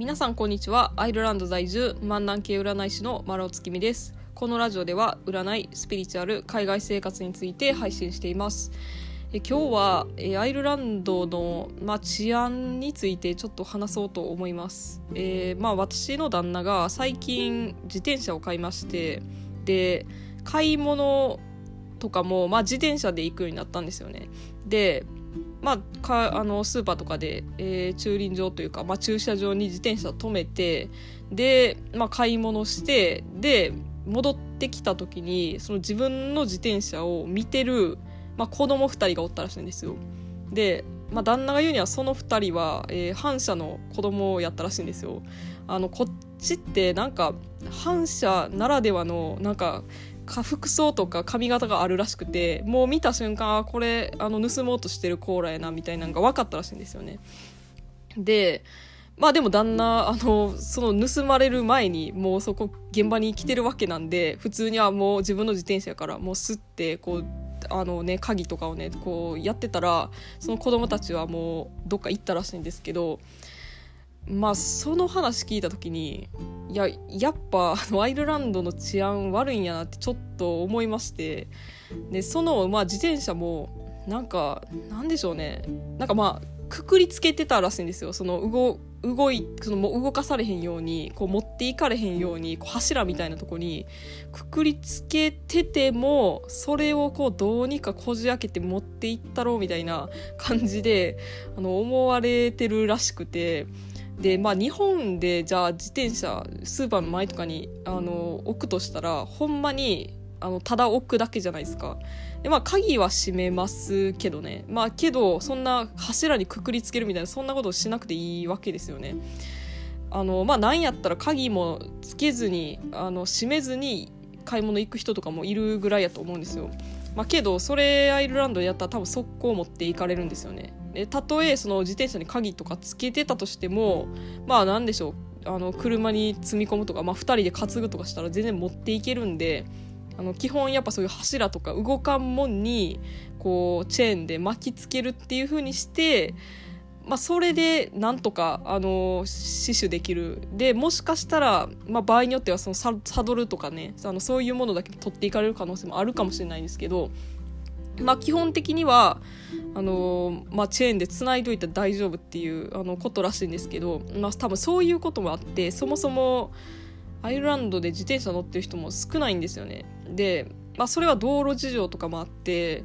皆さんこんにちは。アイルランド在住万南系占い師の丸尾月見です。このラジオでは占いスピリチュアル海外生活について配信しています。え今日はえアイルランドの、まあ、治安についてちょっと話そうと思います、えーまあ、私の旦那が最近自転車を買いましてで買い物とかも、まあ、自転車で行くようになったんですよね。でまあ、かあのスーパーとかで、えー、駐輪場というか、まあ、駐車場に自転車止めてで、まあ、買い物してで戻ってきた時にその自分の自転車を見てる、まあ、子供2人がおったらしいんですよ。で、まあ、旦那が言うにはその2人は、えー、反社の子供やったらしいんですよ。あのこっちってなんか反社ならではのなんか服装とか髪型があるらしくてもう見た瞬間これあの盗もうとしてるコーラやなみたいなのが分かったらしいんですよね。でまあでも旦那あのその盗まれる前にもうそこ現場に来てるわけなんで普通にはもう自分の自転車からもうすってこうあのね鍵とかをねこうやってたらその子供たちはもうどっか行ったらしいんですけどまあその話聞いた時にいややっぱアイルランドの治安悪いんやなってちょっと思いましてでその、まあ、自転車もなんかなんでしょうねなんかまあくくりつけてたらしいんですよその動動いそのもう動かされへんようにこう持っていかれへんようにこう柱みたいなとこにくくりつけててもそれをこうどうにかこじ開けて持っていったろうみたいな感じであの思われてるらしくて。でまあ日本でじゃあ自転車スーパーの前とかにあの置くとしたらほんまにあのただ置くだけじゃないですか。でまあ鍵は閉めますけどね。まあけどそんな柱にくくりつけるみたいなそんなことをしなくていいわけですよね。あのまあなんやったら鍵もつけずにあの閉めずに買い物行く人とかもいるぐらいやと思うんですよまあ、けどそれアイルランドでやったら多分速攻持っていかれるんですよね。でたとえその自転車に鍵とかつけてたとしてもまあ何でしょうあの車に積み込むとか、まあ、2人で担ぐとかしたら全然持っていけるんであの基本やっぱそういう柱とか動かんもんにこうチェーンで巻きつけるっていう風にしてまあ、それでなんとか、あの死守できるでもしかしたら、まあ、場合によってはそのサドルとかねあのそういうものだけ取っていかれる可能性もあるかもしれないんですけど、まあ、基本的にはあの、まあ、チェーンでつないどいたら大丈夫っていうあのことらしいんですけど、まあ、多分そういうこともあってそもそもアイルランドで自転車乗ってる人も少ないんですよね。で、まあ、それは道路事情とかもあって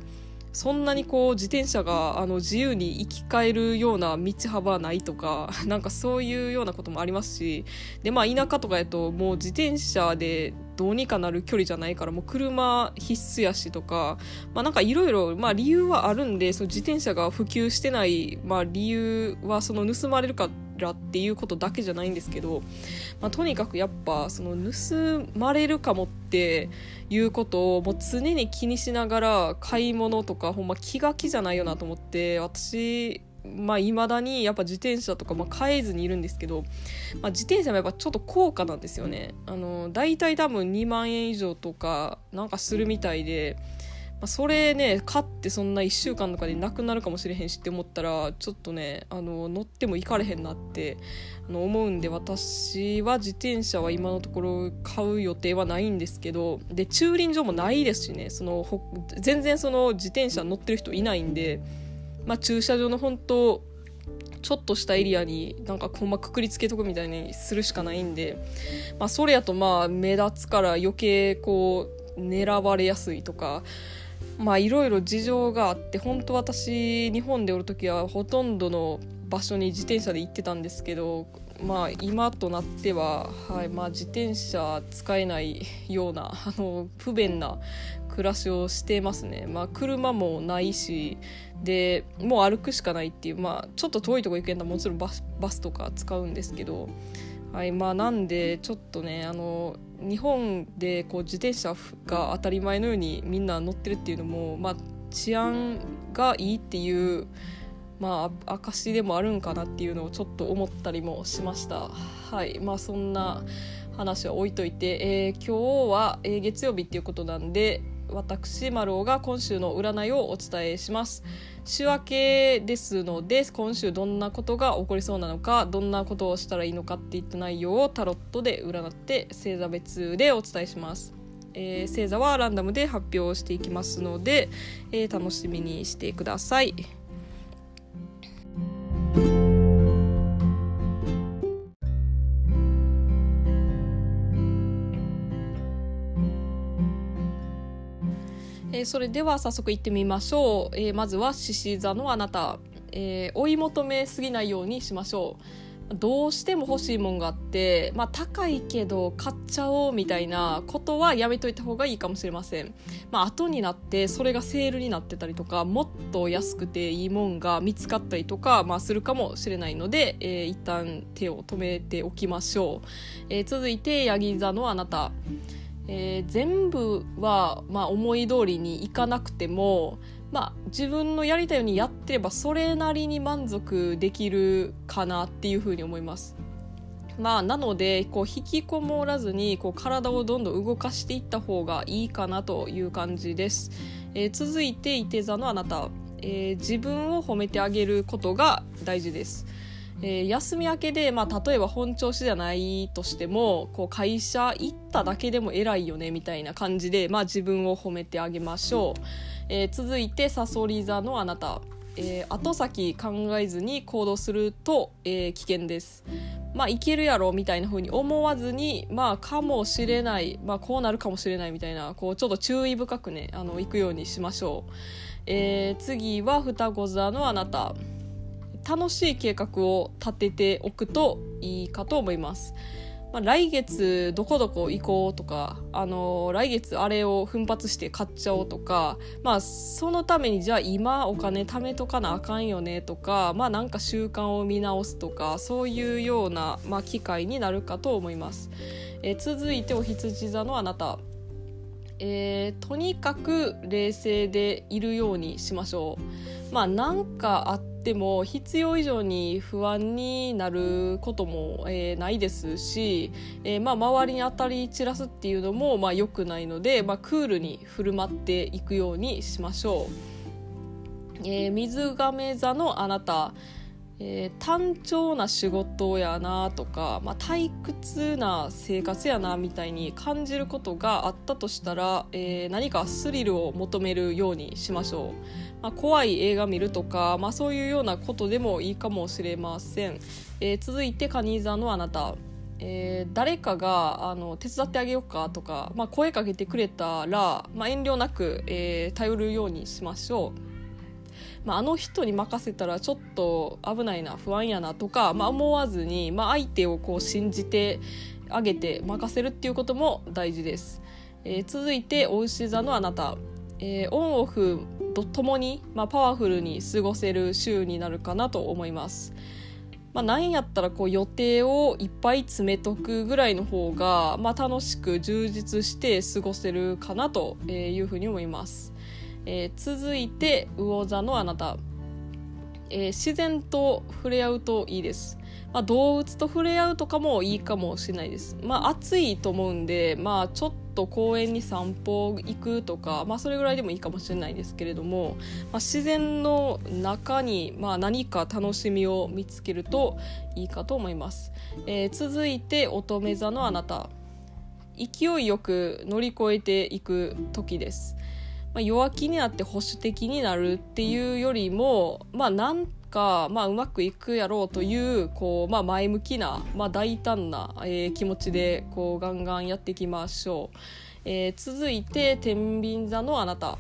そんなにこう自転車があの自由に行き交えるような道幅ないとか なんかそういうようなこともありますしでまあ田舎とかやともう自転車でどうにかなる距離じゃないからもう車必須やしとかまあなんかいろいろ理由はあるんでその自転車が普及してない、まあ、理由はその盗まれるからっていうことだけじゃないんですけど、まあ、とにかくやっぱその盗まれるかもっていうことをもう常に気にしながら買い物とかほんま気が気じゃないよなと思って私まあ、未だにやっぱ自転車とか、まあ、買えずにいるんですけど、まあ、自転車もやっぱちょっと高価なんですよね。あの大体多分2万円以上とかなんかするみたいで、それね買ってそんな1週間とかでなくなるかもしれへんしって思ったらちょっとねあの乗っても行かれへんなってあの思うんで私は自転車は今のところ買う予定はないんですけどで駐輪場もないですしねその全然その自転車乗ってる人いないんで。まあ、駐車場の本当ちょっとしたエリアになんかほんまくくりつけとくみたいにするしかないんで、まあ、それやとまあ目立つから余計こう狙われやすいとかまあいろいろ事情があって本当私日本でおる時はほとんどの場所に自転車で行ってたんですけどまあ今となっては、はいまあ、自転車使えないようなあの不便な暮らしをしてますね、まあ、車もないしでもう歩くしかないっていう、まあ、ちょっと遠いとこ行けんだもちろんバスバスとか使うんですけど、はいまあ、なんでちょっとねあの日本でこう自転車が当たり前のようにみんな乗ってるっていうのも、まあ、治安がいいっていうまあ証でもあるんかなっていうのをちょっと思ったりもしました。はいまあそんな話は置いといて、えー、今日は、えー、月曜日っていうことなんで私丸尾が今週の占いをお伝えします週明けですので今週どんなことが起こりそうなのかどんなことをしたらいいのかっていった内容をタロットで占って星座別でお伝えしますえー、星座はランダムで発表していきますので、えー、楽しみにしてください。えー、それでは早速いってみましょう、えー、まずは獅子座のあなた、えー、追い求めすぎないようにしましょう。どうしても欲しいもんがあって、まあ、高いけど買っちゃおうみたいなことはやめといた方がいいかもしれません、まあ後になってそれがセールになってたりとかもっと安くていいもんが見つかったりとか、まあ、するかもしれないので、えー、一旦手を止めておきましょう、えー、続いてヤギ座のあなた。えー、全部は、まあ、思い通りにいかなくても、まあ、自分のやりたいようにやってればそれなりに満足できるかなっていうふうに思います。まあ、なのでこう引きこもらずにこう体をどんどん動かしていった方がいいかなという感じです。えー、続いていて座のあなた、えー、自分を褒めてあげることが大事です。えー、休み明けで、まあ、例えば本調子じゃないとしてもこう会社行っただけでも偉いよねみたいな感じで、まあ、自分を褒めてあげましょう、えー、続いてさそり座のあなた、えー、後先考えずに行動すると、え、危険です。まあいけるやろみたいな風に思わずにまあかもしれない、まあ、こうなるかもしれないみたいなこうちょっと注意深くねあの行くようにしましょう、え、次は双子座のあなた。楽しい計画を立てておくといいかと思います。まあ、来月どこどこ行こうとか、あのー、来月あれを奮発して買っちゃおうとか、まあ、そのためにじゃあ今お金貯めとかなあかんよねとか、まあ、なんか習慣を見直すとかそういうような、まあ、機会になるかと思います。えー、続いてお羊座のあなた。えー、とにかく冷静でいるようにしましょう。まあなんかあっても必要以上に不安になることも、えー、ないですし、えー、まあ周りに当たり散らすっていうのもまあ良くないので、まあ、クールに振る舞っていくようにしましょう。えー、水亀座のあなたえー、単調な仕事やなとか、まあ、退屈な生活やなみたいに感じることがあったとしたら、えー、何かスリルを求めるようにしましょう、まあ、怖い映画見るとか、まあ、そういうようなことでもいいかもしれません、えー、続いてカニ座のあなた。えー、誰かがあの手伝ってあげようかとか、まあ、声かけてくれたら、まあ、遠慮なく、えー、頼るようにしましょう。まあ、あの人に任せたらちょっと危ないな不安やなとか、まあ、思わずに、まあ、相手をこう信じてあげて任せるっていうことも大事です。えー、続いてお牛座のあなた、えー、オンオフとともに、まあ、パワフルに過ごせる週になるかなと思います。まあ、なんやったらこう予定をいっぱい詰めとくぐらいの方が、まあ、楽しく充実して過ごせるかなというふうに思います。えー、続いて魚座のあなた、えー、自然と触れ合うといいです、まあ、動物と触れ合うとかもいいかもしれないです。まあ暑いと思うんでまあちょっと公園に散歩行くとか、まあ、それぐらいでもいいかもしれないですけれども、まあ、自然の中に、まあ、何か楽しみを見つけるといいかと思います、えー、続いて乙女座のあなた。勢いよく乗り越えていく時です。まあ、弱気になって保守的になるっていうよりもまあなんか、まあ、うまくいくやろうというこう、まあ、前向きな、まあ、大胆な、えー、気持ちでこうガンガンやっていきましょう、えー、続いて天秤座のあなた、ま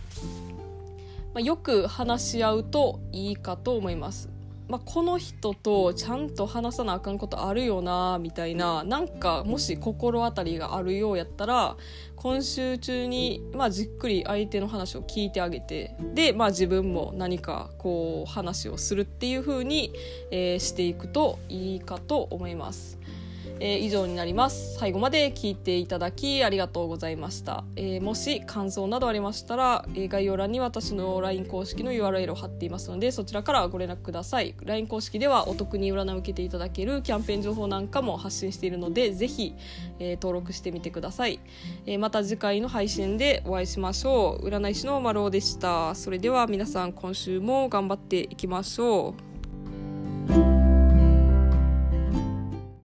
あ、よく話し合うといいかと思います。まあ、この人とちゃんと話さなあかんことあるよなみたいななんかもし心当たりがあるようやったら今週中に、まあ、じっくり相手の話を聞いてあげてで、まあ、自分も何かこう話をするっていう風に、えー、していくといいかと思います。えー、以上になります。最後まで聞いていただきありがとうございました、えー、もし感想などありましたら、えー、概要欄に私の LINE 公式の URL を貼っていますのでそちらからご連絡ください。LINE 公式ではお得に占いを受けていただけるキャンペーン情報なんかも発信しているのでぜひ、え登録してみてください、えまた次回の配信でお会いしましょう。占い師の丸尾でした。それでは皆さん今週も頑張っていきましょう。